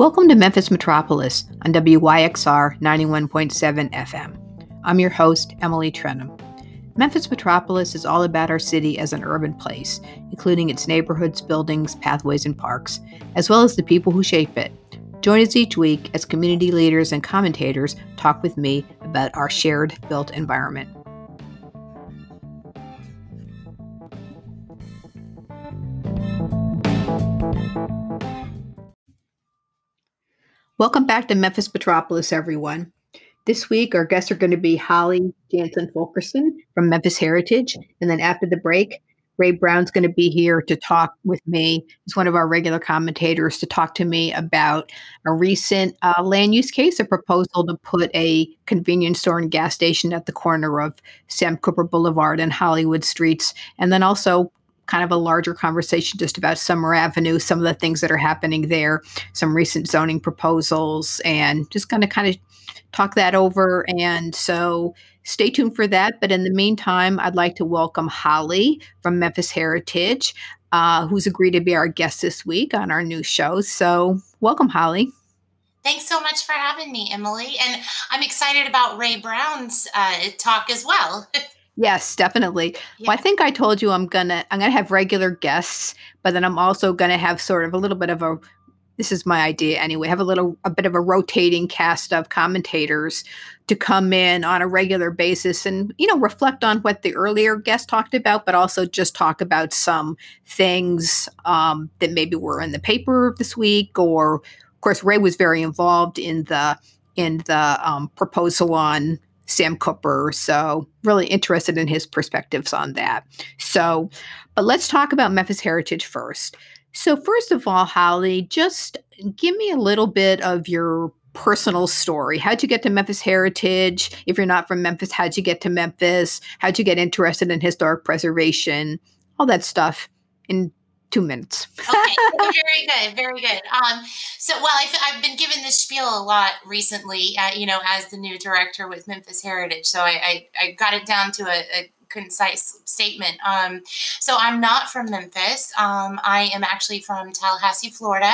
Welcome to Memphis Metropolis on WYXR 91.7 FM. I'm your host, Emily Trenholm. Memphis Metropolis is all about our city as an urban place, including its neighborhoods, buildings, pathways, and parks, as well as the people who shape it. Join us each week as community leaders and commentators talk with me about our shared built environment. Welcome back to Memphis Metropolis, everyone. This week, our guests are going to be Holly Jansen Fulkerson from Memphis Heritage. And then after the break, Ray Brown's going to be here to talk with me. He's one of our regular commentators to talk to me about a recent uh, land use case, a proposal to put a convenience store and gas station at the corner of Sam Cooper Boulevard and Hollywood Streets. And then also kind of a larger conversation just about Summer Avenue, some of the things that are happening there, some recent zoning proposals, and just going to kind of talk that over. And so stay tuned for that. But in the meantime, I'd like to welcome Holly from Memphis Heritage, uh, who's agreed to be our guest this week on our new show. So welcome, Holly. Thanks so much for having me, Emily. And I'm excited about Ray Brown's uh, talk as well. Yes, definitely. Yeah. Well, I think I told you I'm gonna I'm gonna have regular guests, but then I'm also gonna have sort of a little bit of a this is my idea anyway, have a little a bit of a rotating cast of commentators to come in on a regular basis and you know reflect on what the earlier guest talked about, but also just talk about some things um, that maybe were in the paper this week, or of course Ray was very involved in the in the um, proposal on Sam Cooper. So, really interested in his perspectives on that. So, but let's talk about Memphis Heritage first. So, first of all, Holly, just give me a little bit of your personal story. How'd you get to Memphis Heritage? If you're not from Memphis, how'd you get to Memphis? How'd you get interested in historic preservation? All that stuff in two minutes. okay, very good, very good. Um, so, well, I've, I've been given this spiel a lot recently, uh, you know, as the new director with Memphis Heritage. So I, I, I got it down to a, a concise statement. Um, so I'm not from Memphis. Um, I am actually from Tallahassee, Florida,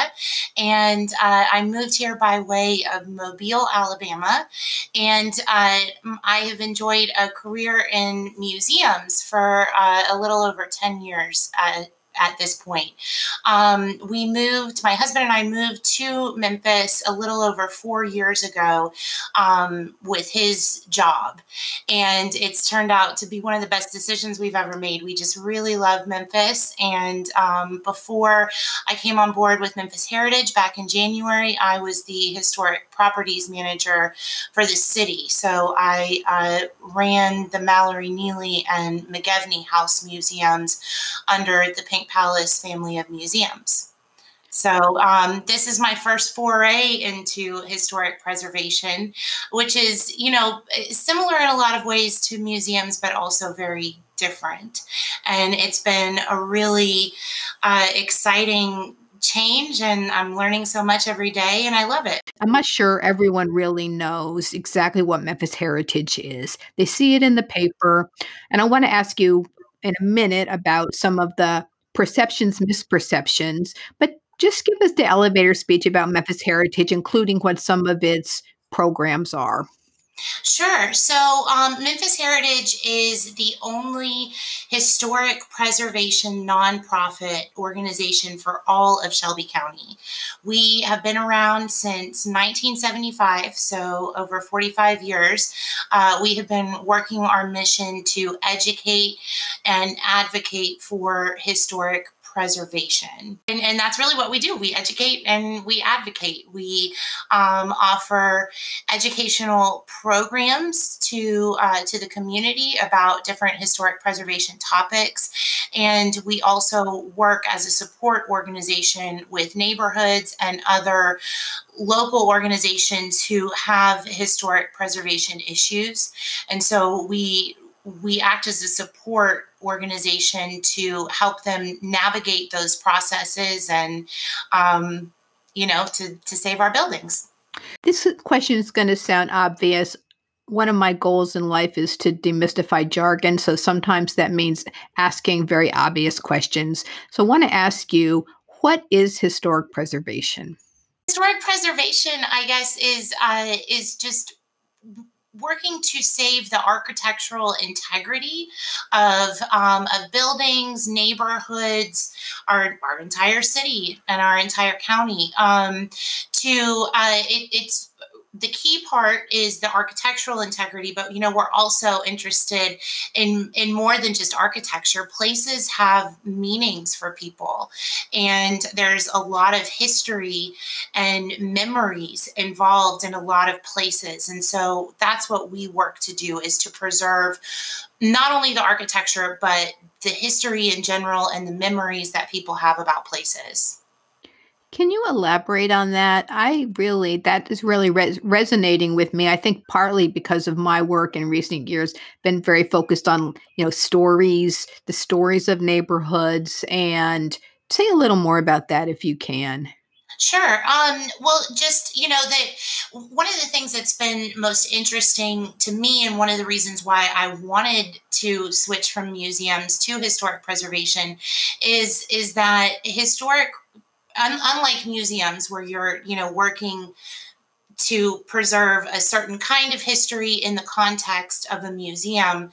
and uh, I moved here by way of Mobile, Alabama, and uh, I have enjoyed a career in museums for uh, a little over ten years. At this point. Um, we moved, my husband and I moved to Memphis a little over four years ago um, with his job. And it's turned out to be one of the best decisions we've ever made. We just really love Memphis. And um, before I came on board with Memphis Heritage back in January, I was the historic properties manager for the city. So I uh, ran the Mallory Neely and Magevney House museums under the Pink Palace family of museums. So, um, this is my first foray into historic preservation, which is, you know, similar in a lot of ways to museums, but also very different. And it's been a really uh, exciting change and I'm learning so much every day and I love it. I'm not sure everyone really knows exactly what Memphis Heritage is. They see it in the paper. And I want to ask you in a minute about some of the perceptions, misperceptions, but just give us the elevator speech about Memphis Heritage, including what some of its programs are. Sure. So, um, Memphis Heritage is the only historic preservation nonprofit organization for all of Shelby County. We have been around since 1975, so over 45 years. Uh, we have been working our mission to educate and advocate for historic preservation. And, and that's really what we do. We educate and we advocate. We um, offer educational programs to, uh, to the community about different historic preservation topics. And we also work as a support organization with neighborhoods and other local organizations who have historic preservation issues. And so we we act as a support organization to help them navigate those processes and um, you know to to save our buildings. This question is going to sound obvious. One of my goals in life is to demystify jargon so sometimes that means asking very obvious questions. So i want to ask you what is historic preservation? Historic preservation, I guess, is uh, is just working to save the architectural integrity of, um, of buildings, neighborhoods, our, our entire city and our entire county. Um, to uh, it, it's the key part is the architectural integrity but you know we're also interested in in more than just architecture. Places have meanings for people and there's a lot of history and memories involved in a lot of places. And so that's what we work to do is to preserve not only the architecture but the history in general and the memories that people have about places can you elaborate on that? I really, that is really res- resonating with me. I think partly because of my work in recent years, been very focused on, you know, stories, the stories of neighborhoods, and say a little more about that if you can. Sure. Um, well, just, you know, that one of the things that's been most interesting to me, and one of the reasons why I wanted to switch from museums to historic preservation is, is that historic un- unlike museums where you're you know working to preserve a certain kind of history in the context of a museum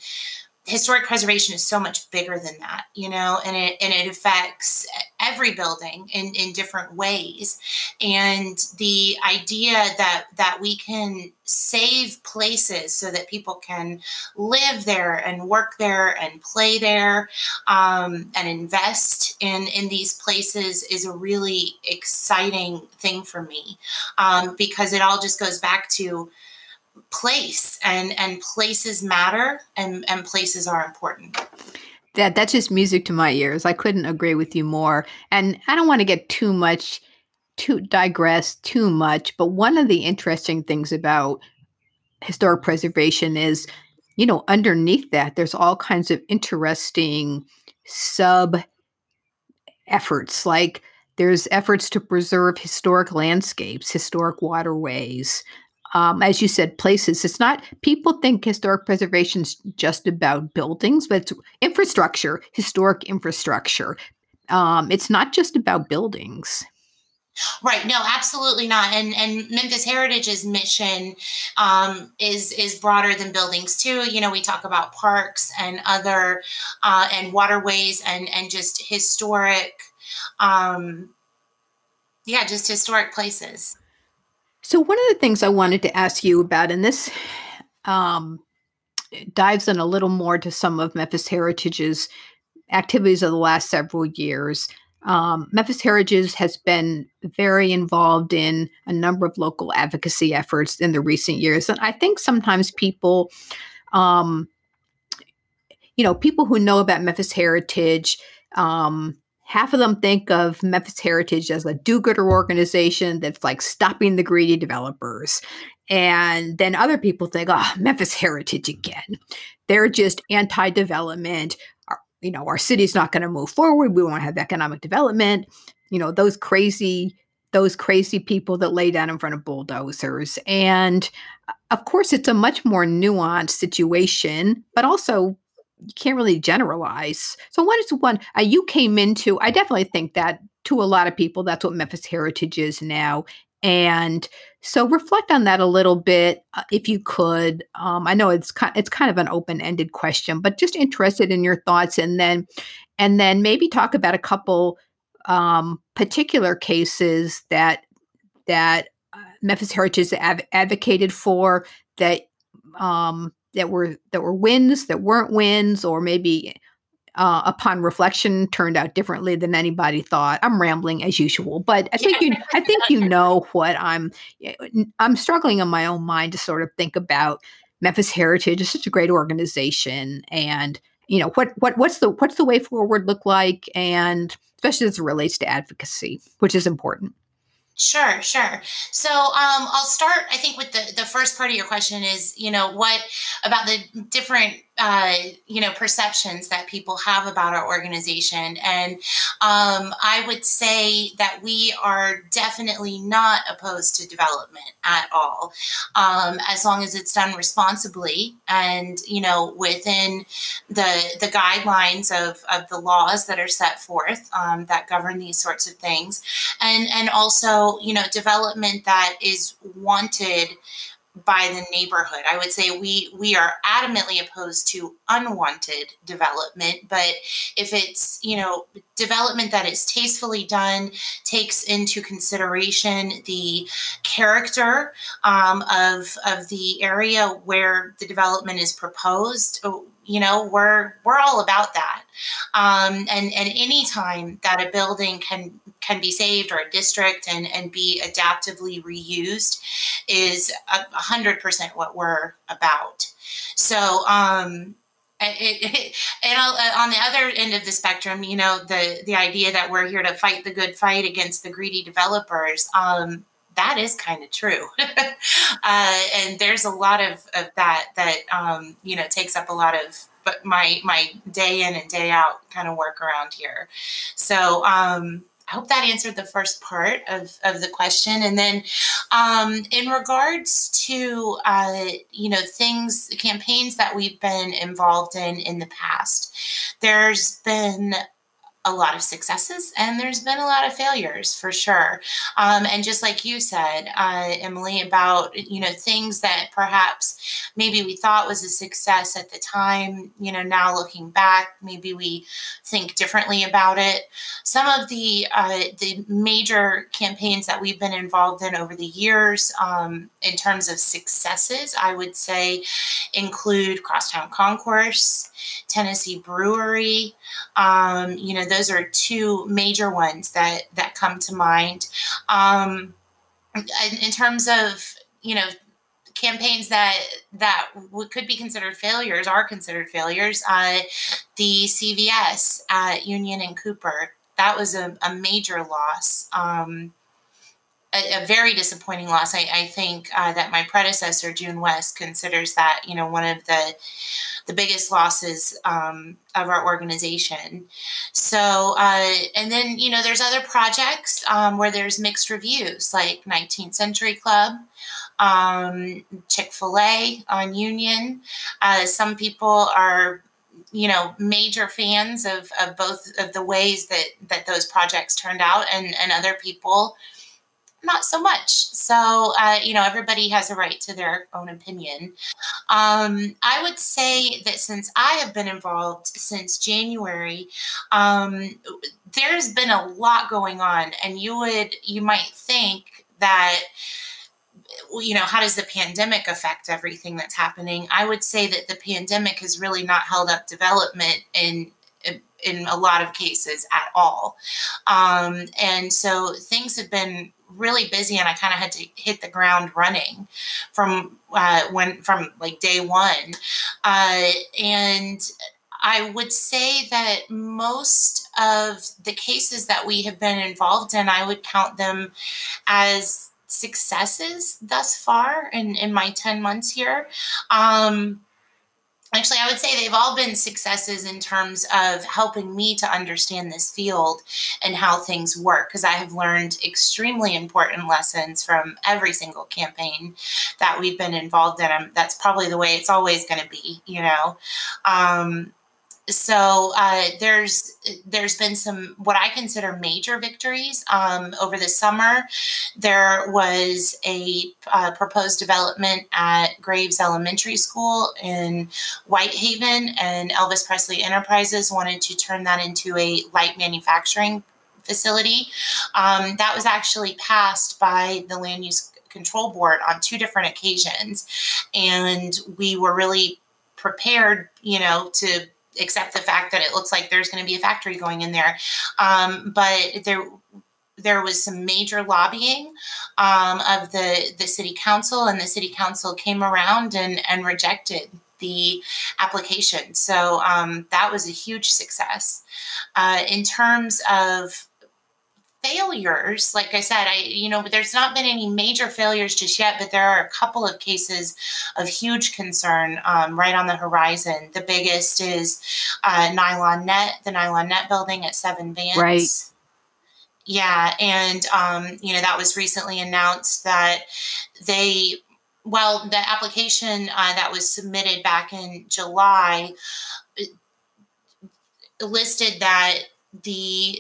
historic preservation is so much bigger than that you know and it and it affects every building in in different ways. And the idea that that we can save places so that people can live there and work there and play there um, and invest in in these places is a really exciting thing for me um, because it all just goes back to place and and places matter and and places are important. That that's just music to my ears. I couldn't agree with you more. And i don't want to get too much to digress too much but one of the interesting things about historic preservation is you know underneath that there's all kinds of interesting sub efforts like there's efforts to preserve historic landscapes historic waterways um, as you said, places. It's not, people think historic preservation is just about buildings, but it's infrastructure, historic infrastructure. Um, it's not just about buildings. Right. No, absolutely not. And and Memphis Heritage's mission um, is is broader than buildings too. You know, we talk about parks and other uh, and waterways and and just historic, um, yeah, just historic places. So, one of the things I wanted to ask you about, and this um, dives in a little more to some of Memphis Heritage's activities of the last several years. Um, Memphis Heritage has been very involved in a number of local advocacy efforts in the recent years. And I think sometimes people, um, you know, people who know about Memphis Heritage, um, half of them think of Memphis Heritage as a do gooder organization that's like stopping the greedy developers. And then other people think, oh, Memphis Heritage again. They're just anti development. You know, our city's not going to move forward. We won't have economic development. You know, those crazy those crazy people that lay down in front of bulldozers. And uh, of course, it's a much more nuanced situation, but also you can't really generalize. So what is one uh, you came into? I definitely think that to a lot of people, that's what Memphis Heritage is now. And so reflect on that a little bit, uh, if you could. Um, I know it's kind, it's kind of an open ended question, but just interested in your thoughts, and then, and then maybe talk about a couple um, particular cases that that uh, Memphis Heritage advocated for that um, that were that were wins that weren't wins or maybe uh, upon reflection turned out differently than anybody thought. I'm rambling as usual, but I think you I think you know what I'm I'm struggling in my own mind to sort of think about Memphis Heritage is such a great organization and you know what what what's the what's the way forward look like and especially as it relates to advocacy, which is important. Sure, sure. So um, I'll start, I think, with the, the first part of your question is, you know, what about the different uh, you know perceptions that people have about our organization. And um, i would say that we are definitely not opposed to development at all um, as long as it's done responsibly and you know within the the guidelines of, of the laws that are set forth um, that govern these sorts of things. And and also you know development that is wanted by the neighborhood. I would say we we are adamantly opposed to unwanted development, but if it's, you know, development that is tastefully done, takes into consideration the character um, of of the area where the development is proposed, you know we're we're all about that. Um, and and anytime that a building can can be saved or a district and and be adaptively reused is a hundred percent what we're about. So um it, it, and on the other end of the spectrum, you know, the the idea that we're here to fight the good fight against the greedy developers, um, that is kind of true. uh, and there's a lot of, of that that, um, you know, takes up a lot of but my my day in and day out kind of work around here. So um, I hope that answered the first part of, of the question. And then um, in regards to, uh, you know, things, campaigns that we've been involved in in the past, there's been a lot of successes and there's been a lot of failures for sure. Um, and just like you said uh, emily about you know things that perhaps maybe we thought was a success at the time you know now looking back maybe we think differently about it. Some of the uh, the major campaigns that we've been involved in over the years um, in terms of successes i would say include crosstown concourse tennessee brewery um, you know those are two major ones that that come to mind. Um, in terms of you know campaigns that that could be considered failures are considered failures. Uh, the CVS at Union and Cooper that was a, a major loss. Um, a, a, very disappointing loss. I, I think uh, that my predecessor, June West, considers that you know one of the the biggest losses um, of our organization. So, uh, and then you know, there's other projects um, where there's mixed reviews, like 19th Century Club, um, Chick Fil A on Union. Uh, some people are you know major fans of, of both of the ways that that those projects turned out and and other people not so much. So, uh, you know, everybody has a right to their own opinion. Um, I would say that since I have been involved since January, um, there's been a lot going on, and you would, you might think that you know, how does the pandemic affect everything that's happening? I would say that the pandemic has really not held up development in in a lot of cases at all. Um, and so things have been really busy and I kind of had to hit the ground running from uh, when from like day one. Uh, and I would say that most of the cases that we have been involved in, I would count them as successes thus far in, in my 10 months here. Um, actually i would say they've all been successes in terms of helping me to understand this field and how things work because i have learned extremely important lessons from every single campaign that we've been involved in that's probably the way it's always going to be you know? Um, so uh, there's there's been some what I consider major victories um, over the summer. There was a uh, proposed development at Graves Elementary School in Whitehaven, and Elvis Presley Enterprises wanted to turn that into a light manufacturing facility. Um, that was actually passed by the Land Use Control Board on two different occasions, and we were really prepared, you know, to accept the fact that it looks like there's going to be a factory going in there. Um, but there there was some major lobbying um, of the the city council, and the city council came around and and rejected the application. So um, that was a huge success. Uh, in terms of failures like i said i you know there's not been any major failures just yet but there are a couple of cases of huge concern um, right on the horizon. The biggest is uh, nylon net the nylon net building at seven vance right. Yeah and um, you know that was recently announced that they well the application uh, that was submitted back in july listed that the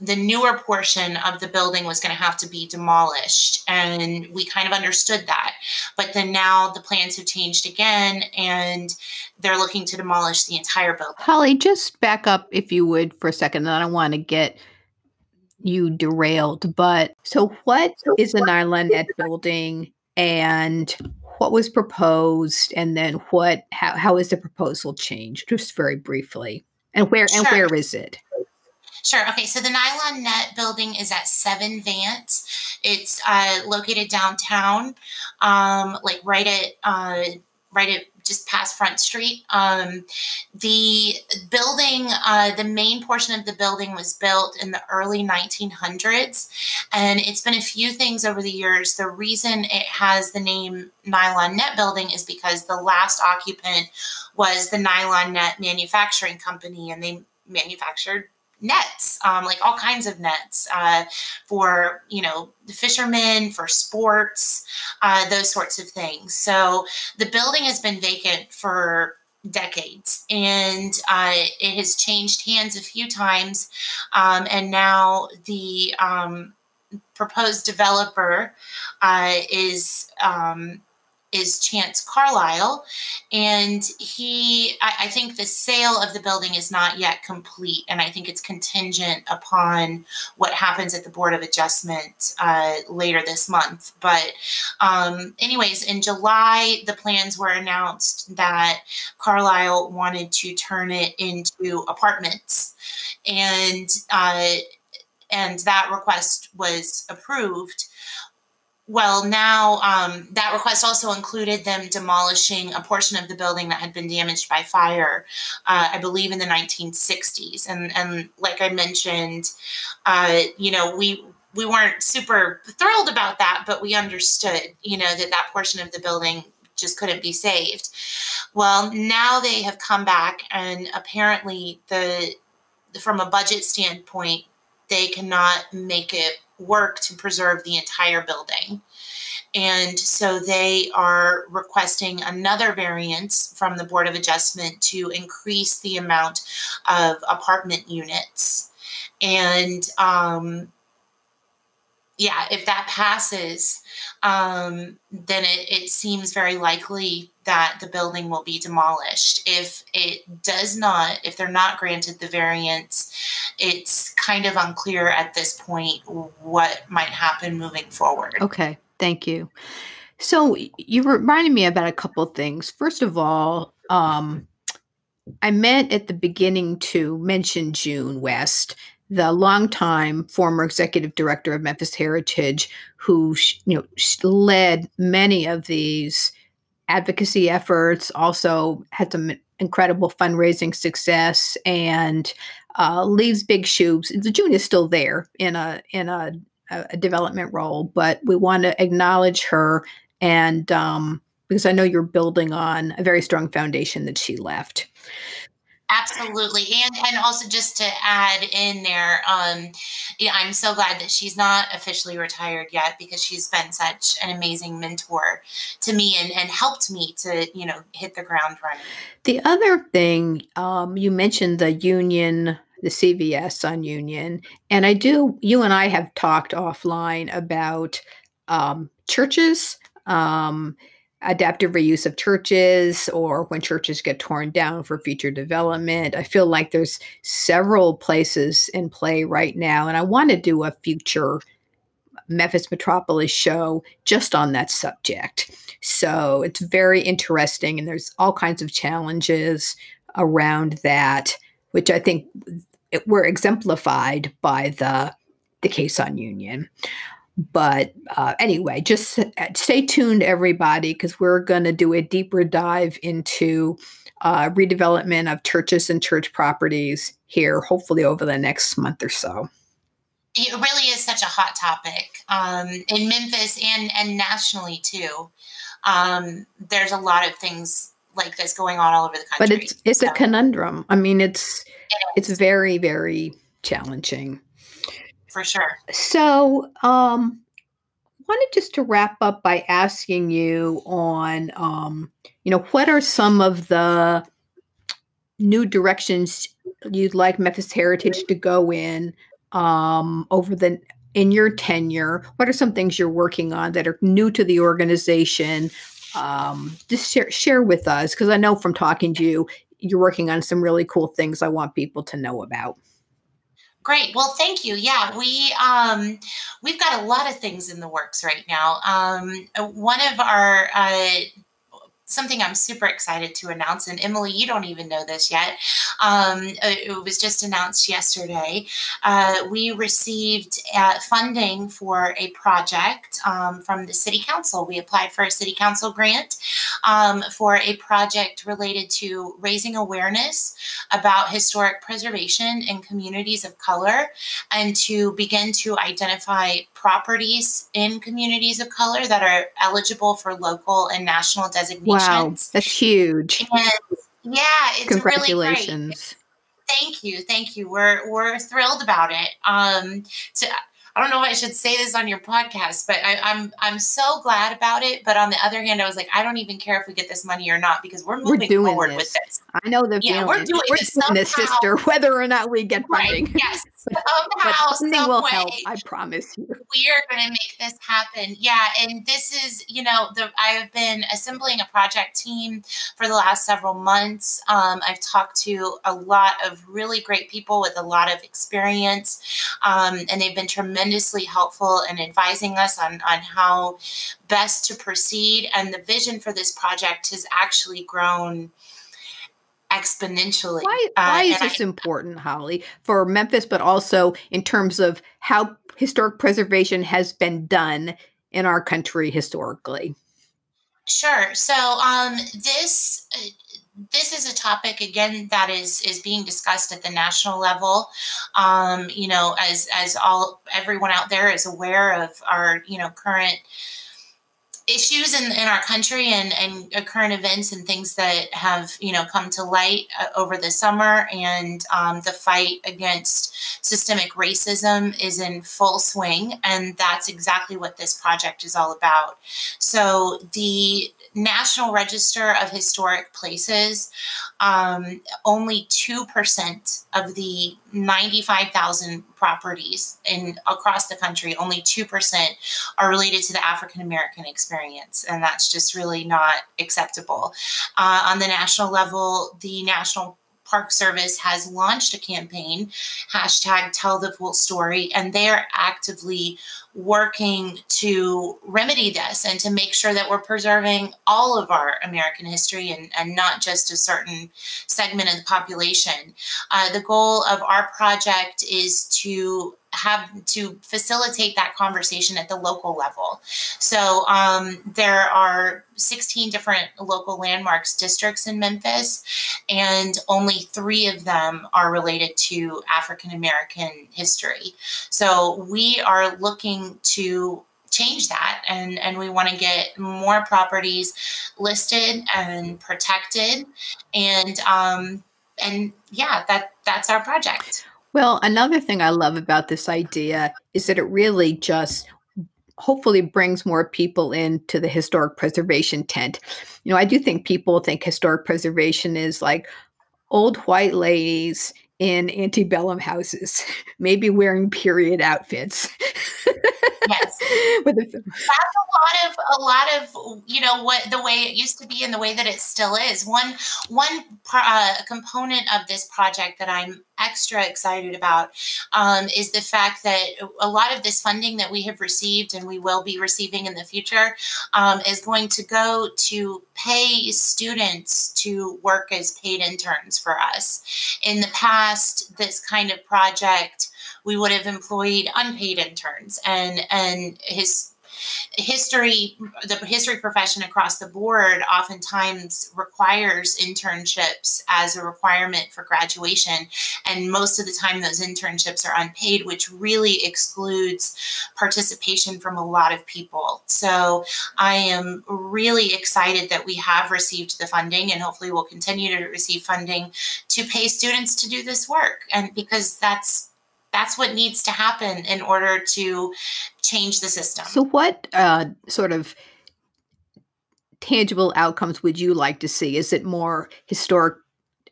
the newer portion of the building was going to have to be demolished and we kind of understood that. But then now the plans have changed again and they're looking to demolish the entire building. Holly just back up if you would for a second i don't want to get you derailed but so what is the nylon net building and what was proposed and then what how, how is the proposal changed just very briefly? And where sure. and where is it Sure. Okay. So the Nylon Net building is at Seven Vance. It's uh, located downtown, um, like right at uh, right at just past Front Street. Um, the building, uh, the main portion of the building was built in the early 1900s, and it's been a few things over the years. The reason it has the name Nylon Net Building is because the last occupant was the Nylon Net Manufacturing Company, and they manufactured nets, um, like all kinds of nets uh, for, you know, the fishermen, for sports, uh, those sorts of things. So the building has been vacant for decades and uh, it has changed hands a few times. Um, and now the um, proposed developer uh, is um, is Chance Carlisle. And he, I, I, think the sale of the building is not yet complete. And I think it's contingent upon what happens at the Board of Adjustment uh, later this month. But, um, anyways, in July, the plans were announced that Carlisle wanted to turn it into apartments. And, uh, and that request was approved well, now um, that request also included them demolishing a portion of the building that had been damaged by fire, uh, I believe in the 1960s. And and like I mentioned, uh, you know, we we weren't super thrilled about that, but we understood, you know, that that portion of the building just couldn't be saved. Well, now they have come back, and apparently the from a budget standpoint, they cannot make it work to preserve the entire building. And so they are requesting another variance from the Board of Adjustment to increase the amount of apartment units. And um, yeah, if that passes, um, then it, it seems very likely that the building will be demolished. If it does not, if they're not granted the variance, it's kind of unclear at this point what might happen moving forward. Okay, thank you. So you reminded me about a couple things. First of all, um, I meant at the beginning to mention June West the longtime former executive director of Memphis Heritage, who you know led many of these advocacy efforts, also had some incredible fundraising success, and uh, leaves big shoes. The June is still there in a in a, a development role, but we want to acknowledge her and um, because I know you're building on a very strong foundation that she left. Absolutely, and and also just to add in there, um, yeah, I'm so glad that she's not officially retired yet because she's been such an amazing mentor to me and and helped me to you know hit the ground running. The other thing um, you mentioned the union, the CVS on union, and I do. You and I have talked offline about um, churches. Um, adaptive reuse of churches or when churches get torn down for future development. I feel like there's several places in play right now, and I want to do a future Memphis Metropolis show just on that subject. So it's very interesting, and there's all kinds of challenges around that, which I think were exemplified by the the case on Union but uh, anyway, just stay tuned, everybody, because we're going to do a deeper dive into uh, redevelopment of churches and church properties here, hopefully over the next month or so. it really is such a hot topic um, in Memphis and and nationally too. Um, there's a lot of things like this going on all over the country. But it's it's so. a conundrum. I mean, it's it it's very very challenging. For sure. So, um, wanted just to wrap up by asking you on, um, you know, what are some of the new directions you'd like Memphis Heritage to go in um, over the in your tenure? What are some things you're working on that are new to the organization? Um, just share share with us because I know from talking to you, you're working on some really cool things. I want people to know about. Great. Well, thank you. Yeah, we um, we've got a lot of things in the works right now. Um, one of our uh, something I'm super excited to announce. And Emily, you don't even know this yet. Um, uh, it was just announced yesterday. Uh, we received uh, funding for a project um, from the City Council. We applied for a City Council grant um, for a project related to raising awareness about historic preservation in communities of color and to begin to identify properties in communities of color that are eligible for local and national designations. Wow, that's huge. And yeah, it's Congratulations. really great. Thank you, thank you. We're we're thrilled about it. Um, to I don't know if I should say this on your podcast, but I, am I'm, I'm so glad about it. But on the other hand, I was like, I don't even care if we get this money or not because we're moving we're forward this. with this. I know the yeah, feeling. we're doing we're this, doing this, sister, whether or not we get funding. Right. Yes, somehow, funding will way, help. I promise you. We are going to make this happen. Yeah, and this is, you know, the I have been assembling a project team for the last several months. Um, I've talked to a lot of really great people with a lot of experience, um, and they've been tremendously helpful in advising us on, on how best to proceed. And the vision for this project has actually grown exponentially. Why, uh, why uh, is this I, important, Holly, for Memphis, but also in terms of how historic preservation has been done in our country historically? Sure. So um, this uh, this is a topic again that is is being discussed at the national level um, you know as as all everyone out there is aware of our you know current issues in, in our country and, and current events and things that have you know come to light uh, over the summer and um, the fight against systemic racism is in full swing and that's exactly what this project is all about. So the National Register of Historic Places, um, only 2% of the 95,000 properties in across the country, only 2% are related to the African American experience. And that's just really not acceptable. Uh, on the national level, the National Park Service has launched a campaign, hashtag tell the full story, and they are actively working to remedy this and to make sure that we're preserving all of our American history and, and not just a certain segment of the population. Uh, the goal of our project is to have to facilitate that conversation at the local level. So um, there are 16 different local landmarks districts in Memphis, and only three of them are related to African American history. So we are looking to change that. And and we want to get more properties listed and protected. And um and yeah that that's our project. Well, another thing I love about this idea is that it really just hopefully brings more people into the historic preservation tent. You know, I do think people think historic preservation is like old white ladies in antebellum houses, maybe wearing period outfits. yes. With a, That's a lot of a lot of you know what the way it used to be and the way that it still is. One one uh, component of this project that I'm extra excited about um, is the fact that a lot of this funding that we have received and we will be receiving in the future um, is going to go to pay students to work as paid interns for us. In the past, this kind of project we would have employed unpaid interns and and his history, the history profession across the board oftentimes requires internships as a requirement for graduation. And most of the time, those internships are unpaid, which really excludes participation from a lot of people. So I am really excited that we have received the funding and hopefully will continue to receive funding to pay students to do this work. And because that's that's what needs to happen in order to change the system. So, what uh, sort of tangible outcomes would you like to see? Is it more historic?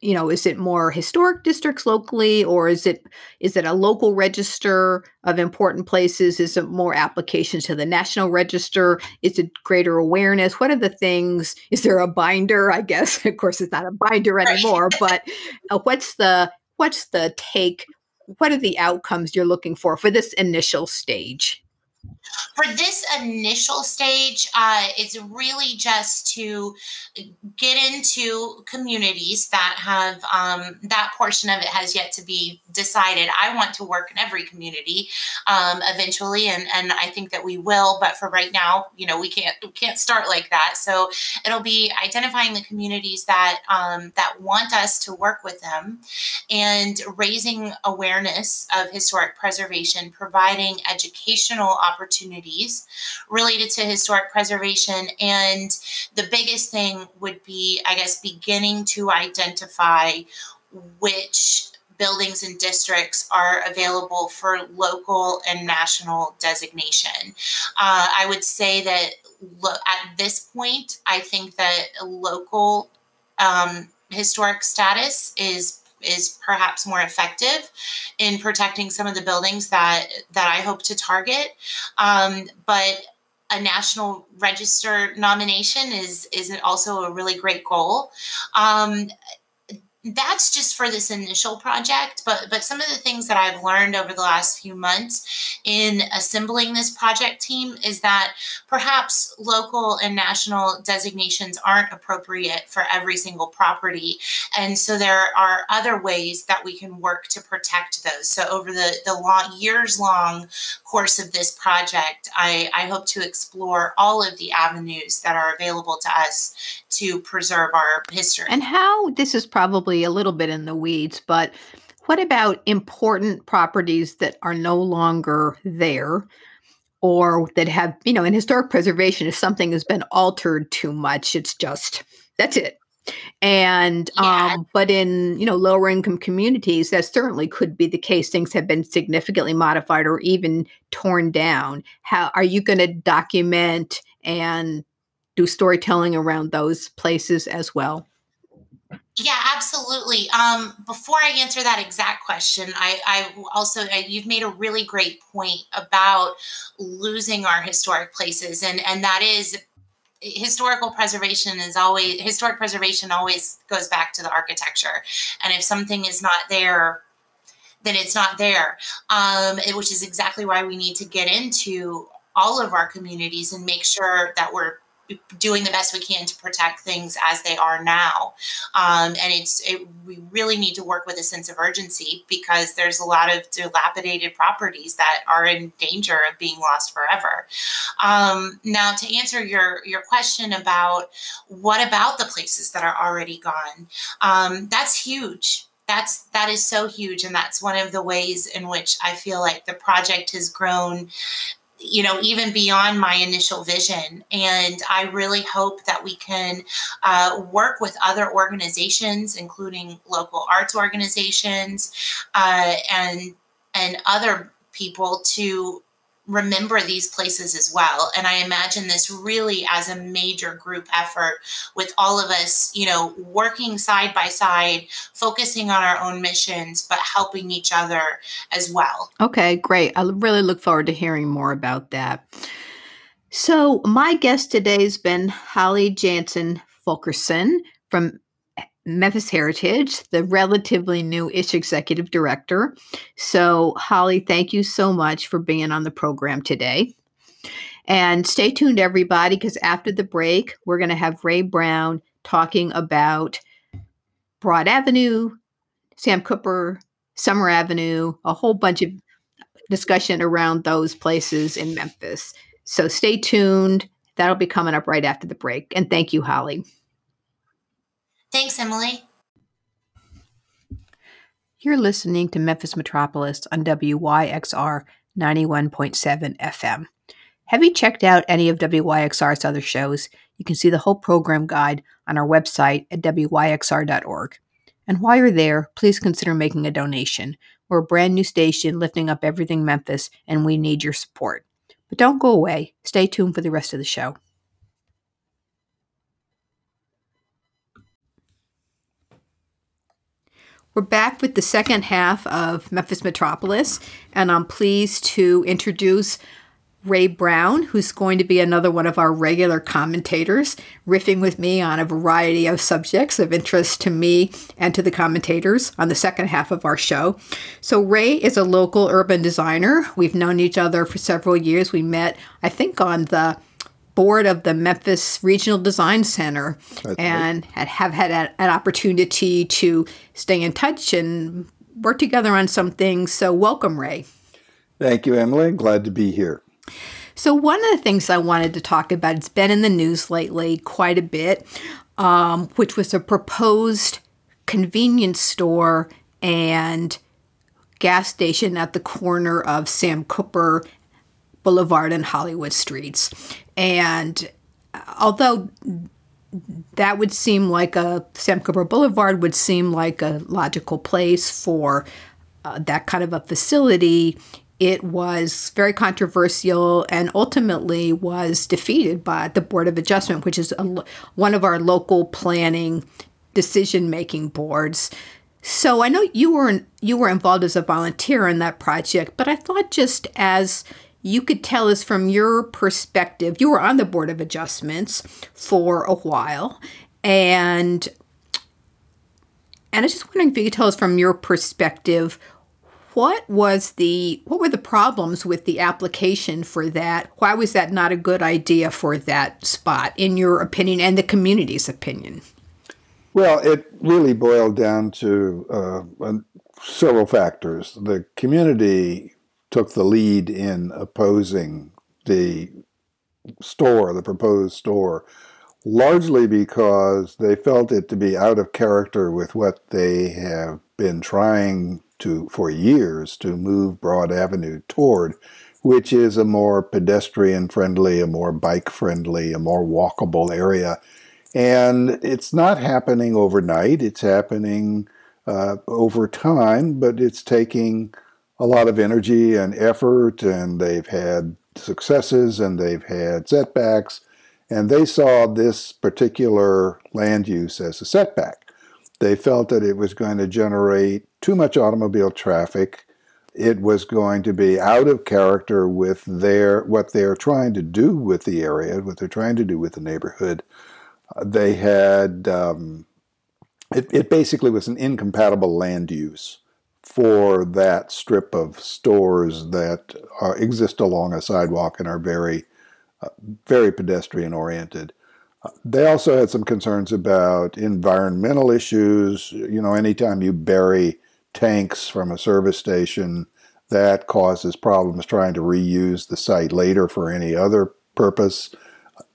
You know, is it more historic districts locally, or is it is it a local register of important places? Is it more applications to the national register? Is it greater awareness? What are the things? Is there a binder? I guess, of course, it's not a binder anymore. but uh, what's the what's the take what are the outcomes you're looking for for this initial stage? For this initial stage, uh, it's really just to get into communities that have um, that portion of it has yet to be decided. I want to work in every community um, eventually, and and I think that we will. But for right now, you know, we can't we can't start like that. So it'll be identifying the communities that um, that want us to work with them, and raising awareness of historic preservation, providing educational opportunities related to historic preservation, and the biggest thing would be, I guess, beginning to identify which buildings and districts are available for local and national designation. Uh, I would say that lo- at this point, I think that local um, historic status is is perhaps more effective in protecting some of the buildings that that I hope to target. Um, but a national register nomination is is also a really great goal. Um, that's just for this initial project but but some of the things that i've learned over the last few months in assembling this project team is that perhaps local and national designations aren't appropriate for every single property. And so there are other ways that we can work to protect those. So over the the long years long course of this project i i hope to explore all of the avenues that are available to us to preserve our history. And how this is probably probably a little bit in the weeds, but what about important properties that are no longer there or that have, you know, in historic preservation, if something has been altered too much, it's just that's it. And yeah. um, but in you know lower income communities, that certainly could be the case. Things have been significantly modified or even torn down. How are you going to document and do storytelling around those places as well? Yeah, absolutely. Um, before I answer that exact question, I, I also I, you've made a really great point about losing our historic places, and and that is historical preservation is always historic preservation always goes back to the architecture, and if something is not there, then it's not there. Um, which is exactly why we need to get into all of our communities and make sure that we're doing the best we can to protect things as they are now. Um, and it's it, we really need to work with a sense of urgency because there's a lot of dilapidated properties that are in danger of being lost forever. Um, now, to answer your your question about what about the places that are already gone, um, that's huge that's that is so huge and that's one of the ways in which i feel like the project has grown you know, even beyond my initial vision. And I really hope that we can uh, work with other organizations, including local arts organizations uh, and and other people to remember these places as well. And I imagine this really as a major group effort with all of us, you know, working side by side, focusing on our own missions, but helping each other as well. Okay, great. I really look forward to hearing more about that. So, my guest today has been Holly Jansen Fulkerson from Memphis Heritage, the relatively new ish executive director. So, Holly, thank you so much for being on the program today. And stay tuned, everybody, because after the break, we're going to have Ray Brown talking about Broad Avenue, Sam Cooper, Summer Avenue, a whole bunch of discussion around those places in Memphis. So stay tuned. That'll be coming up right after the break. And thank you, Holly. Thanks, Emily. You're listening to Memphis Metropolis on WYXR 91.7 FM. Have you checked out any of WYXR's other shows? You can see the whole program guide on our website at wyxr.org. And while you're there, please consider making a donation. We're a brand new station lifting up everything Memphis, and we need your support. But don't go away. Stay tuned for the rest of the show. We're back with the second half of Memphis Metropolis, and I'm pleased to introduce Ray Brown, who's going to be another one of our regular commentators, riffing with me on a variety of subjects of interest to me and to the commentators on the second half of our show. So, Ray is a local urban designer. We've known each other for several years. We met, I think, on the board of the Memphis Regional Design Center That's and right. have had an opportunity to stay in touch and work together on some things. So, welcome, Ray. Thank you, Emily. Glad to be here. So, one of the things I wanted to talk about, it's been in the news lately quite a bit, um, which was a proposed convenience store and gas station at the corner of Sam Cooper Boulevard and Hollywood Streets. And although that would seem like a Sam Cooper Boulevard would seem like a logical place for uh, that kind of a facility, it was very controversial and ultimately was defeated by the Board of Adjustment, which is a, one of our local planning decision making boards. So I know you were you were involved as a volunteer in that project, but I thought just as you could tell us from your perspective, you were on the Board of Adjustments for a while, and and I was just wondering if you could tell us from your perspective what was the what were the problems with the application for that? Why was that not a good idea for that spot in your opinion and the community's opinion? Well, it really boiled down to uh, several factors. The community took the lead in opposing the store, the proposed store, largely because they felt it to be out of character with what they have been trying to for years to move Broad Avenue toward, which is a more pedestrian friendly, a more bike friendly, a more walkable area. And it's not happening overnight, it's happening uh, over time, but it's taking a lot of energy and effort, and they've had successes and they've had setbacks. And they saw this particular land use as a setback. They felt that it was going to generate too much automobile traffic. It was going to be out of character with their what they're trying to do with the area, what they're trying to do with the neighborhood. Uh, they had um, it, it basically was an incompatible land use for that strip of stores that are, exist along a sidewalk and are very, uh, very pedestrian oriented. Uh, they also had some concerns about environmental issues. You know, anytime you bury tanks from a service station. That causes problems trying to reuse the site later for any other purpose.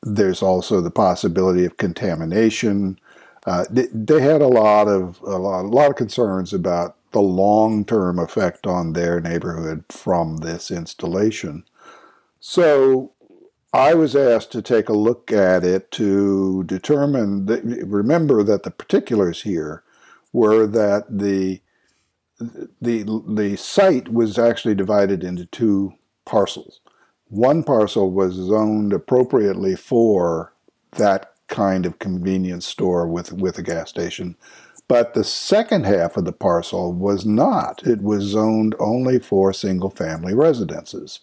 There's also the possibility of contamination. Uh, they, they, had a lot of a lot, a lot of concerns about the long-term effect on their neighborhood from this installation. So I was asked to take a look at it to determine that, remember that the particulars here were that the the the site was actually divided into two parcels. One parcel was zoned appropriately for that kind of convenience store with with a gas station, but the second half of the parcel was not. It was zoned only for single family residences.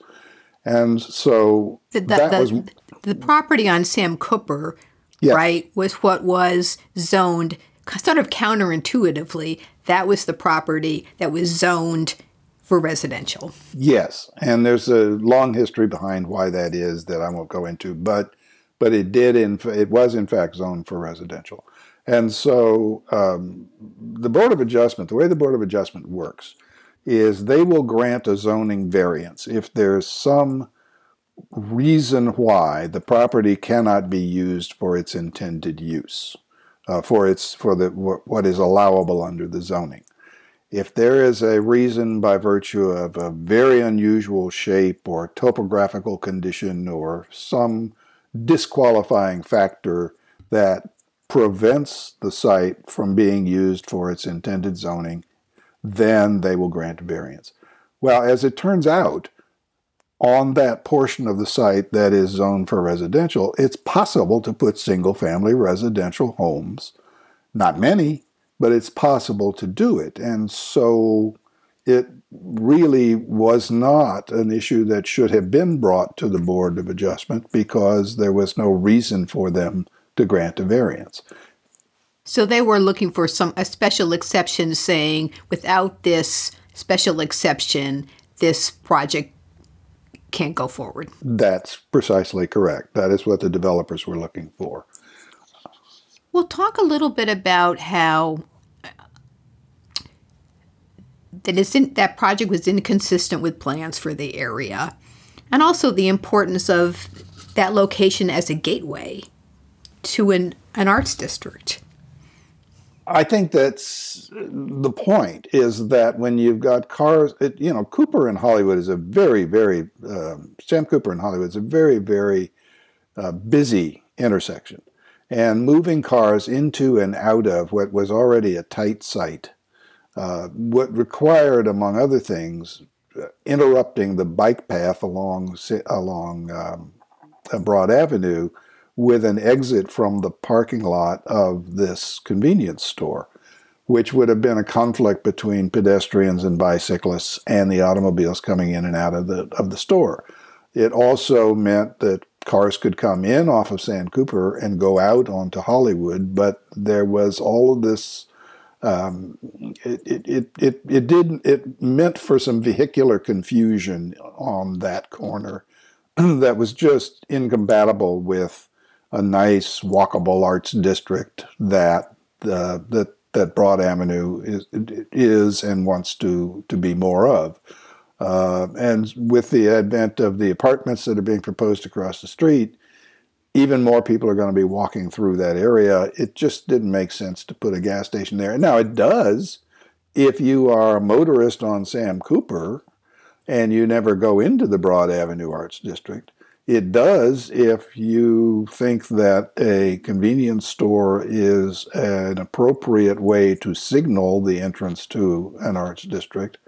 And so the, the, that the, was the property on Sam Cooper, right, was what was zoned sort of counterintuitively that was the property that was zoned for residential. Yes, and there's a long history behind why that is that I won't go into, but but it did in it was in fact zoned for residential, and so um, the Board of Adjustment, the way the Board of Adjustment works, is they will grant a zoning variance if there's some reason why the property cannot be used for its intended use, uh, for its for the what is allowable under the zoning. If there is a reason by virtue of a very unusual shape or topographical condition or some disqualifying factor that prevents the site from being used for its intended zoning, then they will grant a variance. Well, as it turns out, on that portion of the site that is zoned for residential, it's possible to put single family residential homes. Not many, but it's possible to do it. And so it really was not an issue that should have been brought to the Board of Adjustment because there was no reason for them to grant a variance. So they were looking for some a special exception saying without this special exception this project can't go forward. That's precisely correct. That is what the developers were looking for. We'll talk a little bit about how that is in, that project was inconsistent with plans for the area, and also the importance of that location as a gateway to an, an arts district. I think that's the point is that when you've got cars, it, you know, Cooper in Hollywood is a very, very, uh, Sam Cooper in Hollywood is a very, very uh, busy intersection. And moving cars into and out of what was already a tight site, uh, what required, among other things, uh, interrupting the bike path along, along um, Broad Avenue with an exit from the parking lot of this convenience store, which would have been a conflict between pedestrians and bicyclists and the automobiles coming in and out of the of the store. It also meant that cars could come in off of Sam Cooper and go out onto Hollywood, but there was all of this. Um, it, it, it, it, it did it meant for some vehicular confusion on that corner that was just incompatible with a nice walkable arts district that uh, that that Broad Avenue is is and wants to to be more of. Uh, and with the advent of the apartments that are being proposed across the street, even more people are going to be walking through that area. It just didn't make sense to put a gas station there. Now it does if you are a motorist on Sam Cooper and you never go into the Broad Avenue Arts District. It does if you think that a convenience store is an appropriate way to signal the entrance to an arts district,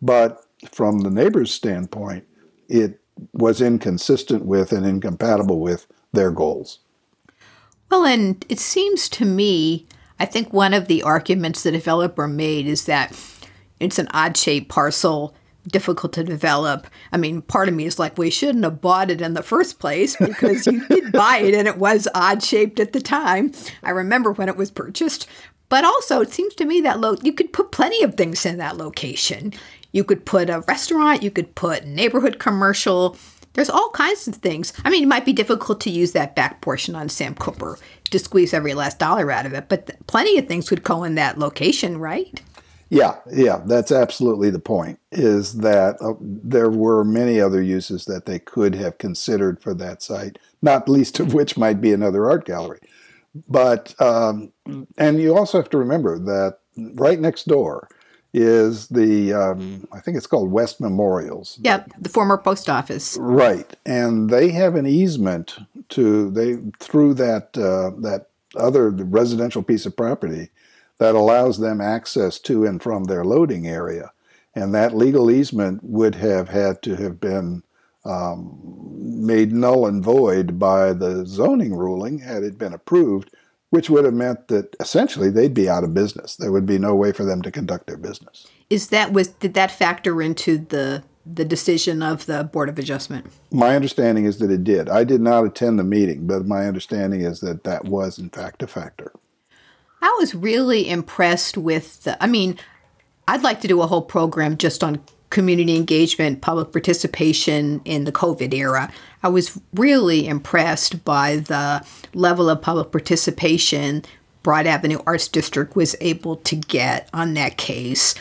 but from the neighbor's standpoint, it was inconsistent with and incompatible with their goals. Well, and it seems to me, I think one of the arguments the developer made is that it's an odd shaped parcel difficult to develop. I mean, part of me is like, we shouldn't have bought it in the first place because you did buy it and it was odd shaped at the time. I remember when it was purchased. But also, it seems to me that lo- you could put plenty of things in that location. You could put a restaurant, you could put neighborhood commercial. There's all kinds of things. I mean, it might be difficult to use that back portion on Sam Cooper to squeeze every last dollar out of it, but th- plenty of things would go in that location, right? Yeah, yeah, that's absolutely the point. Is that uh, there were many other uses that they could have considered for that site, not least of which might be another art gallery. But um, and you also have to remember that right next door is the um, I think it's called West Memorials. Yep, the former post office. Right, and they have an easement to they through that uh, that other residential piece of property that allows them access to and from their loading area. And that legal easement would have had to have been um, made null and void by the zoning ruling had it been approved, which would have meant that essentially they'd be out of business. There would be no way for them to conduct their business. Is that was did that factor into the the decision of the Board of Adjustment? My understanding is that it did. I did not attend the meeting, but my understanding is that that was in fact a factor. I was really impressed with the, I mean, I'd like to do a whole program just on community engagement, public participation in the COVID era. I was really impressed by the level of public participation Broad Avenue Arts District was able to get on that case.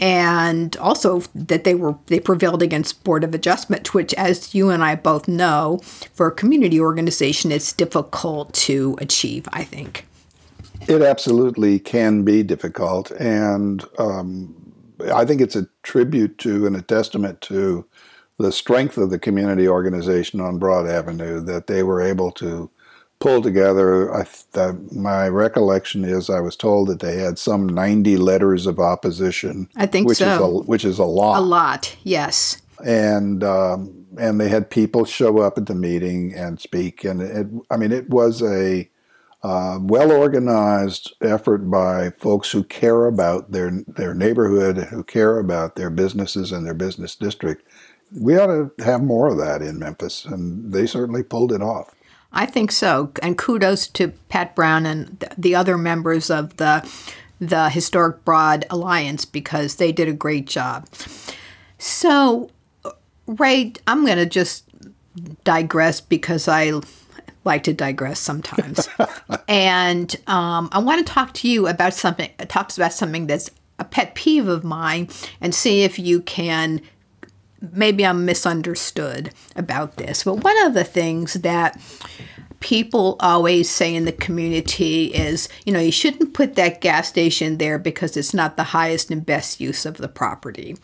and also that they were they prevailed against board of adjustment which as you and i both know for a community organization it's difficult to achieve i think it absolutely can be difficult and um, i think it's a tribute to and a testament to the strength of the community organization on broad avenue that they were able to pull together. I, my recollection is I was told that they had some 90 letters of opposition. I think which so. Is a, which is a lot. A lot, yes. And um, and they had people show up at the meeting and speak, and it, I mean it was a uh, well organized effort by folks who care about their their neighborhood, who care about their businesses and their business district. We ought to have more of that in Memphis, and they certainly pulled it off. I think so. And kudos to Pat Brown and the other members of the the Historic Broad Alliance because they did a great job. So, Ray, I'm going to just digress because I like to digress sometimes. and um, I want to talk to you about something, Talks about something that's a pet peeve of mine and see if you can maybe I'm misunderstood about this, but one of the things that people always say in the community is, you know, you shouldn't put that gas station there because it's not the highest and best use of the property.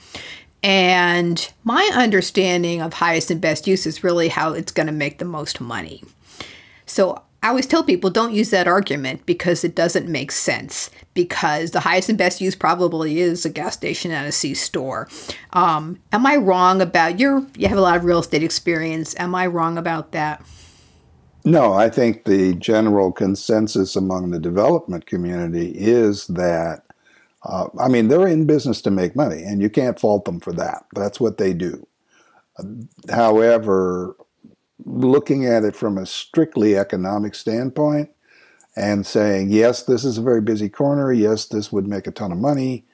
And my understanding of highest and best use is really how it's going to make the most money. So I always tell people don't use that argument because it doesn't make sense. Because the highest and best use probably is a gas station and a C store. Um, am I wrong about your? You have a lot of real estate experience. Am I wrong about that? No, I think the general consensus among the development community is that. Uh, I mean, they're in business to make money, and you can't fault them for that. That's what they do. However, looking at it from a strictly economic standpoint and saying, yes, this is a very busy corner, yes, this would make a ton of money,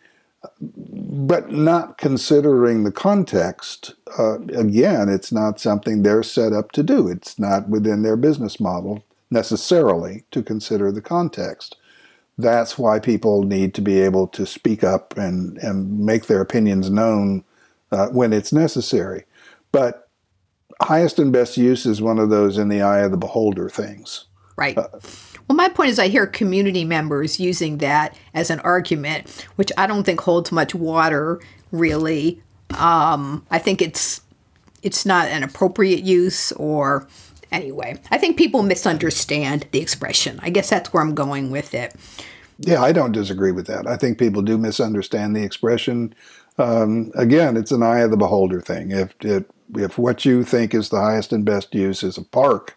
but not considering the context. Uh, again, it's not something they're set up to do. It's not within their business model necessarily to consider the context. That's why people need to be able to speak up and, and make their opinions known uh, when it's necessary. But highest and best use is one of those in the eye of the beholder things. Right. Uh, well, my point is, I hear community members using that as an argument, which I don't think holds much water, really. Um, I think it's it's not an appropriate use, or anyway, I think people misunderstand the expression. I guess that's where I'm going with it. Yeah, I don't disagree with that. I think people do misunderstand the expression. Um, again, it's an eye of the beholder thing. If it if what you think is the highest and best use is a park,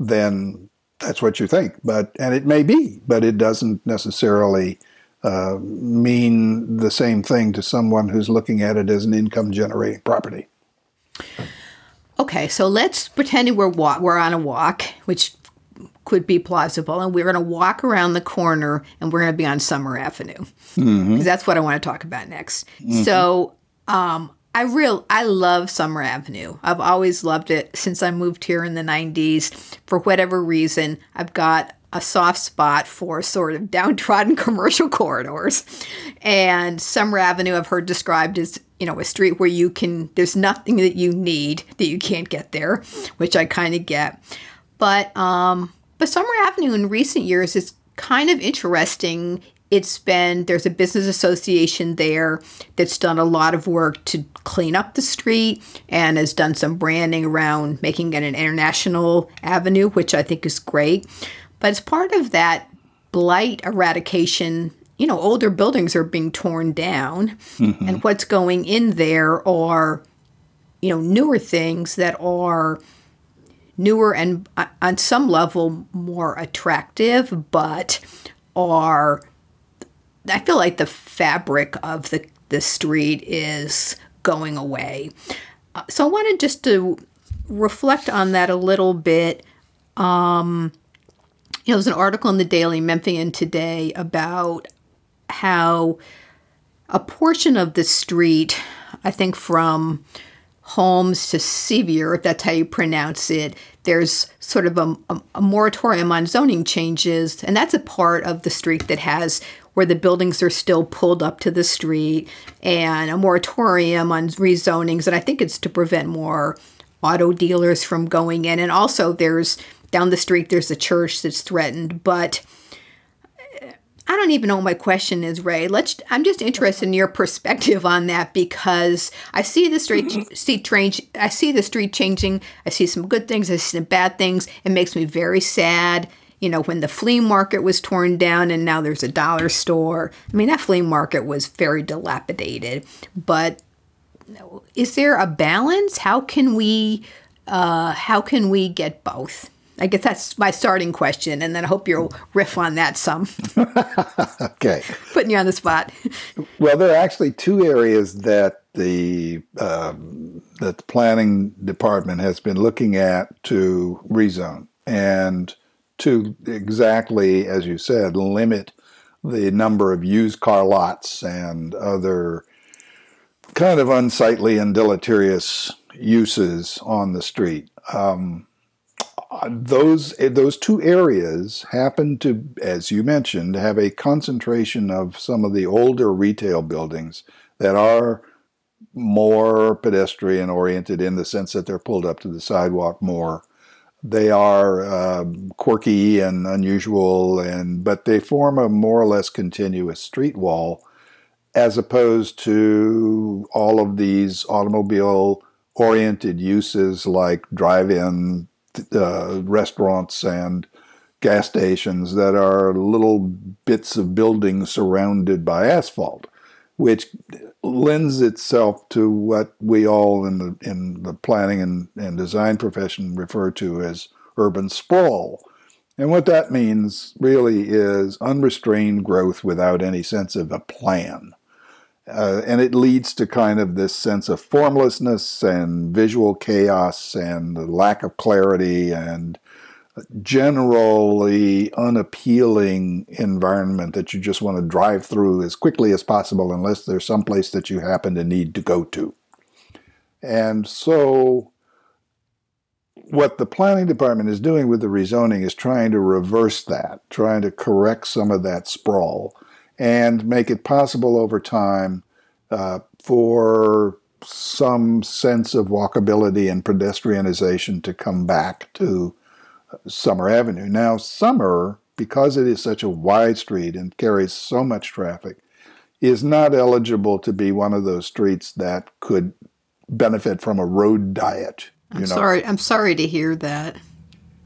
then that's what you think. But and it may be, but it doesn't necessarily uh, mean the same thing to someone who's looking at it as an income generating property. Okay, so let's pretend we're walk, we're on a walk, which could be plausible, and we're going to walk around the corner, and we're going to be on Summer Avenue because mm-hmm. that's what I want to talk about next. Mm-hmm. So, um, I real I love Summer Avenue. I've always loved it since I moved here in the 90s. For whatever reason, I've got a soft spot for sort of downtrodden commercial corridors. And Summer Avenue I've heard described as, you know, a street where you can there's nothing that you need that you can't get there, which I kind of get. But um but Summer Avenue in recent years is kind of interesting. It's been there's a business association there that's done a lot of work to clean up the street and has done some branding around making it an international avenue which i think is great. But as part of that blight eradication you know older buildings are being torn down. Mm-hmm. and what's going in there are you know newer things that are newer and uh, on some level more attractive but are I feel like the fabric of the, the street is going away. Uh, so I wanted just to reflect on that a little bit. Um, you know, there's an article in the Daily Memphian today about how a portion of the street, I think from Holmes to Sevier, if that's how you pronounce it, there's sort of a, a, a, moratorium on zoning changes, and that's a part of the street that has where the buildings are still pulled up to the street, and a moratorium on rezonings. And I think it's to prevent more auto dealers from going in. And also, there's down the street, there's a church that's threatened. But I don't even know what my question is, Ray. Let's. I'm just interested in your perspective on that because I see the street mm-hmm. see train. I see the street changing. I see some good things. I see some bad things. It makes me very sad. You know, when the flea market was torn down and now there's a dollar store. I mean, that flea market was very dilapidated. But is there a balance? How can we? Uh, how can we get both? I guess that's my starting question, and then I hope you'll riff on that some. okay. Putting you on the spot. well, there are actually two areas that the um, that the planning department has been looking at to rezone and to exactly as you said limit the number of used car lots and other kind of unsightly and deleterious uses on the street. Um, those those two areas happen to, as you mentioned, have a concentration of some of the older retail buildings that are more pedestrian oriented in the sense that they're pulled up to the sidewalk more. They are uh, quirky and unusual, and but they form a more or less continuous street wall, as opposed to all of these automobile oriented uses like drive-in uh, restaurants and gas stations that are little bits of buildings surrounded by asphalt, which lends itself to what we all in the in the planning and, and design profession refer to as urban sprawl. And what that means really is unrestrained growth without any sense of a plan. Uh, and it leads to kind of this sense of formlessness and visual chaos and lack of clarity and generally unappealing environment that you just want to drive through as quickly as possible unless there's some place that you happen to need to go to. And so what the planning department is doing with the rezoning is trying to reverse that, trying to correct some of that sprawl and make it possible over time uh, for some sense of walkability and pedestrianization to come back to Summer Avenue. Now, Summer, because it is such a wide street and carries so much traffic, is not eligible to be one of those streets that could benefit from a road diet. I'm know? sorry. I'm sorry to hear that.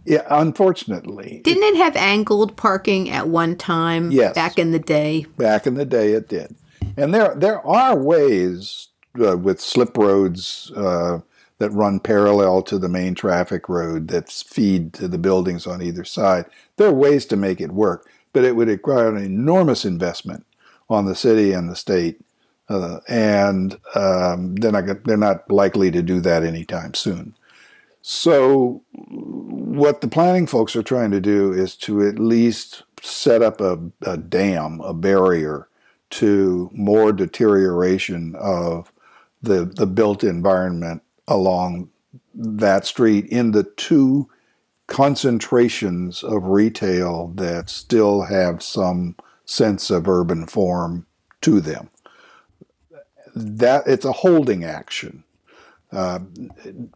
Yeah, unfortunately. Didn't it have angled parking at one time? Yes. Back in the day. Back in the day, it did. And there there are ways uh, with slip roads uh, that run parallel to the main traffic road that feed to the buildings on either side. There are ways to make it work, but it would require an enormous investment on the city and the state. Uh, and um, they're, not, they're not likely to do that anytime soon. So, what the planning folks are trying to do is to at least set up a, a dam, a barrier to more deterioration of the, the built environment along that street in the two concentrations of retail that still have some sense of urban form to them. That it's a holding action. Uh,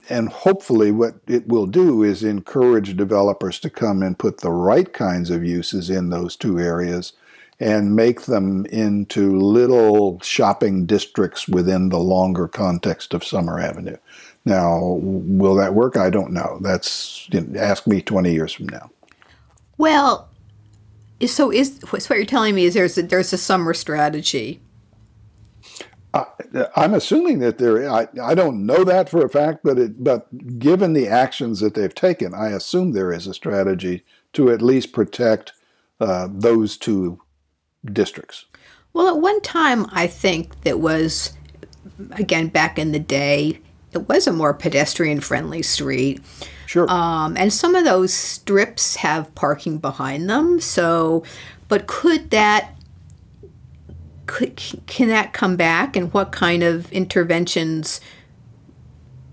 and hopefully, what it will do is encourage developers to come and put the right kinds of uses in those two areas and make them into little shopping districts within the longer context of Summer Avenue. Now, will that work? I don't know. That's you know, ask me 20 years from now. Well, so is so what you're telling me is there's a, there's a summer strategy uh, I'm assuming that there. I, I don't know that for a fact, but it, but given the actions that they've taken, I assume there is a strategy to at least protect uh, those two districts. Well, at one time, I think that was again back in the day. It was a more pedestrian-friendly street. Sure. Um, and some of those strips have parking behind them. So, but could that can that come back and what kind of interventions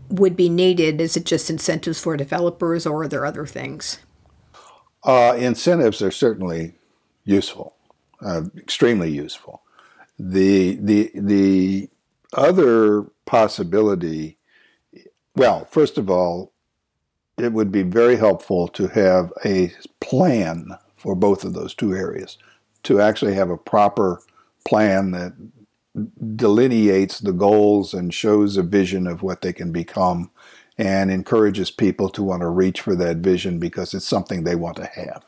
would be needed? Is it just incentives for developers or are there other things? Uh, incentives are certainly useful. uh, extremely useful. The the the other possibility, well, first of all, it would be very helpful to have a plan for both of those two areas, to actually have a proper plan that delineates the goals and shows a vision of what they can become and encourages people to want to reach for that vision because it's something they want to have.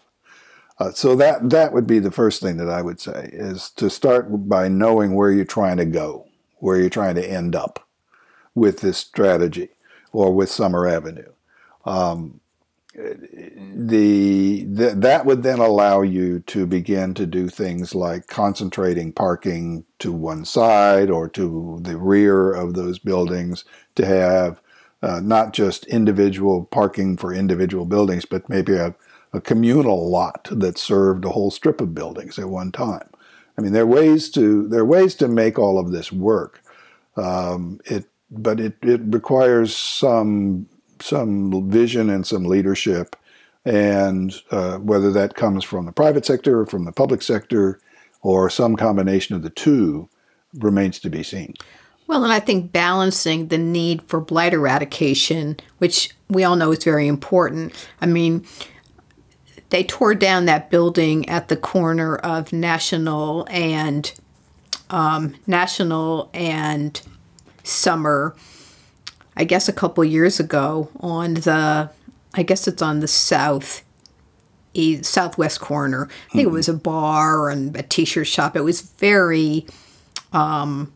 Uh, so that that would be the first thing that I would say is to start by knowing where you're trying to go, where you're trying to end up with this strategy or with Summer Avenue. Um, the, the, that would then allow you to begin to do things like concentrating parking to one side or to the rear of those buildings to have uh, not just individual parking for individual buildings, but maybe a, a communal lot that served a whole strip of buildings at one time. I mean, there are ways to there are ways to make all of this work. Um, it, but it, it requires some some vision and some leadership, and uh, whether that comes from the private sector or from the public sector, or some combination of the two, remains to be seen. Well, and I think balancing the need for blight eradication, which we all know is very important. I mean, they tore down that building at the corner of National and um, National and Summer I guess a couple years ago on the, I guess it's on the south, east, southwest corner. I think mm-hmm. it was a bar and a t-shirt shop. It was very um,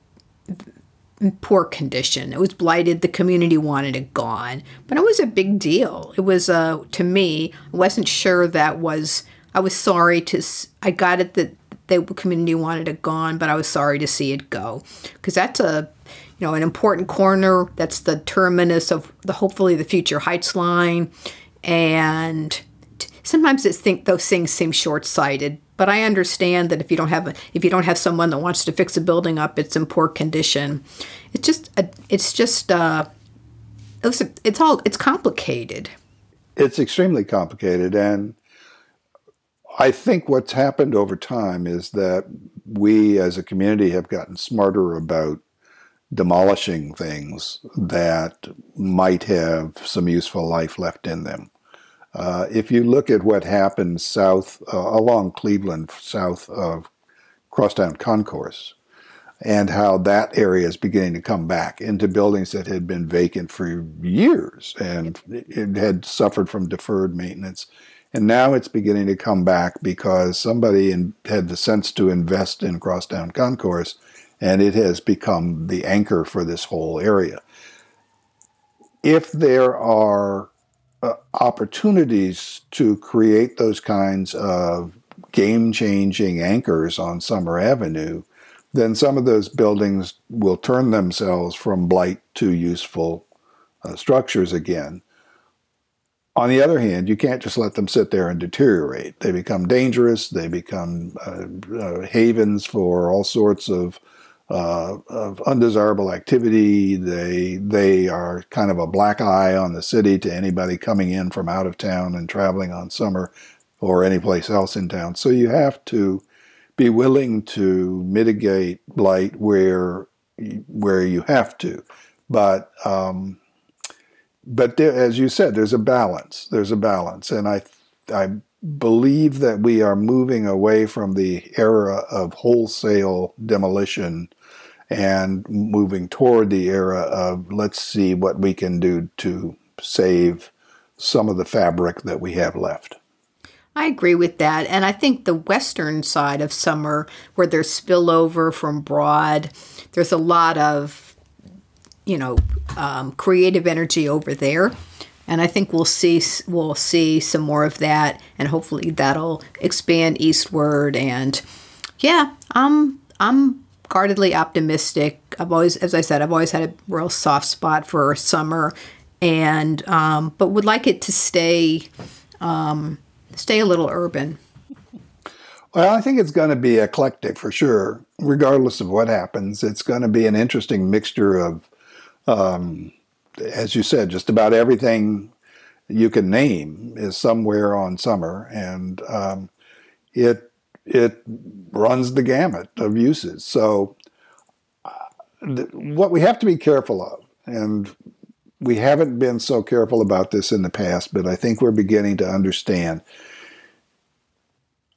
poor condition. It was blighted. The community wanted it gone, but it was a big deal. It was uh, to me. I wasn't sure that was. I was sorry to. I got it that the community wanted it gone, but I was sorry to see it go because that's a you know, an important corner. That's the terminus of the hopefully the future Heights line, and sometimes it's think those things seem short-sighted. But I understand that if you don't have a, if you don't have someone that wants to fix a building up, it's in poor condition. It's just a, it's just uh, it's, it's all it's complicated. It's extremely complicated, and I think what's happened over time is that we as a community have gotten smarter about demolishing things that might have some useful life left in them. Uh, if you look at what happened south uh, along Cleveland, south of Crosstown Concourse, and how that area is beginning to come back into buildings that had been vacant for years and it had suffered from deferred maintenance. And now it's beginning to come back because somebody in, had the sense to invest in Crosstown Concourse and it has become the anchor for this whole area. If there are uh, opportunities to create those kinds of game changing anchors on Summer Avenue, then some of those buildings will turn themselves from blight to useful uh, structures again. On the other hand, you can't just let them sit there and deteriorate. They become dangerous, they become uh, uh havens for all sorts of uh, of undesirable activity. They they are kind of a black eye on the city to anybody coming in from out of town and traveling on summer or any place else in town. So you have to be willing to mitigate blight where where you have to, but um, but there, as you said, there's a balance. There's a balance, and I I believe that we are moving away from the era of wholesale demolition and moving toward the era of let's see what we can do to save some of the fabric that we have left. I agree with that. And I think the western side of summer, where there's spillover from Broad, there's a lot of, you know, um, creative energy over there. And I think we'll see we'll see some more of that, and hopefully that'll expand eastward. And yeah, I'm I'm guardedly optimistic. I've always, as I said, I've always had a real soft spot for summer, and um, but would like it to stay um, stay a little urban. Well, I think it's going to be eclectic for sure, regardless of what happens. It's going to be an interesting mixture of, um, as you said, just about everything you can name is somewhere on summer, and um, it it runs the gamut of uses. So, uh, th- what we have to be careful of, and we haven't been so careful about this in the past, but I think we're beginning to understand.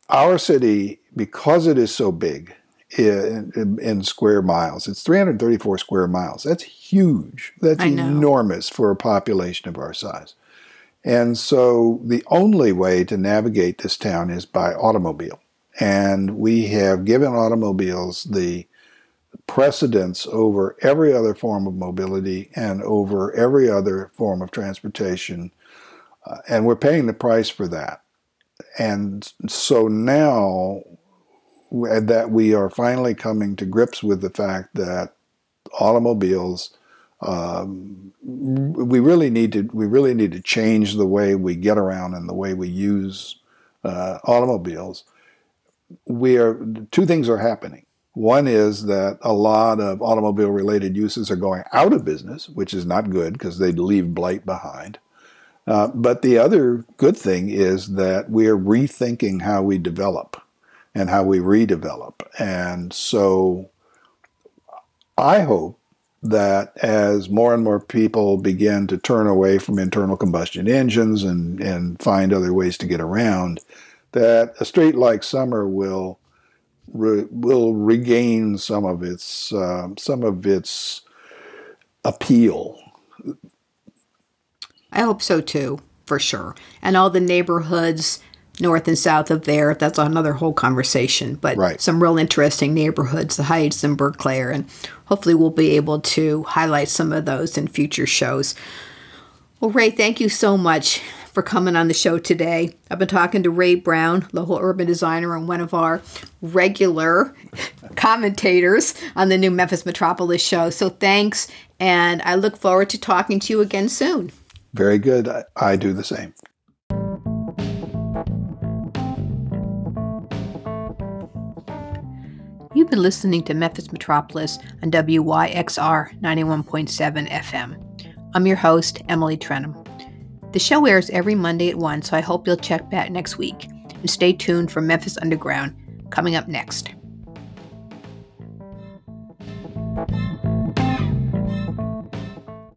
Our city, because it is so big in, in, in square miles, it's 334 square miles. That's huge. That's enormous for a population of our size. And so the only way to navigate this town is by automobile. And we have given automobiles the precedence over every other form of mobility and over every other form of transportation. Uh, and we're paying the price for that. And so now that we are finally coming to grips with the fact that automobiles um, we really need to we really need to change the way we get around and the way we use uh, automobiles. We are two things are happening. One is that a lot of automobile related uses are going out of business, which is not good because they leave blight behind. Uh, but the other good thing is that we are rethinking how we develop and how we redevelop. And so I hope that as more and more people begin to turn away from internal combustion engines and, and find other ways to get around, that a street like Summer will re, will regain some of its uh, some of its appeal. I hope so too, for sure. And all the neighborhoods north and south of there, that's another whole conversation. But right. some real interesting neighborhoods, the Heights and Berclair, and hopefully we'll be able to highlight some of those in future shows. Well, Ray, thank you so much for coming on the show today. I've been talking to Ray Brown, local urban designer and one of our regular commentators on the new Memphis Metropolis show. So thanks, and I look forward to talking to you again soon. Very good. I, I do the same. You've been listening to Memphis Metropolis on WYXR 91.7 FM. I'm your host, Emily Trenholm. The show airs every Monday at 1, so I hope you'll check back next week. And stay tuned for Memphis Underground coming up next.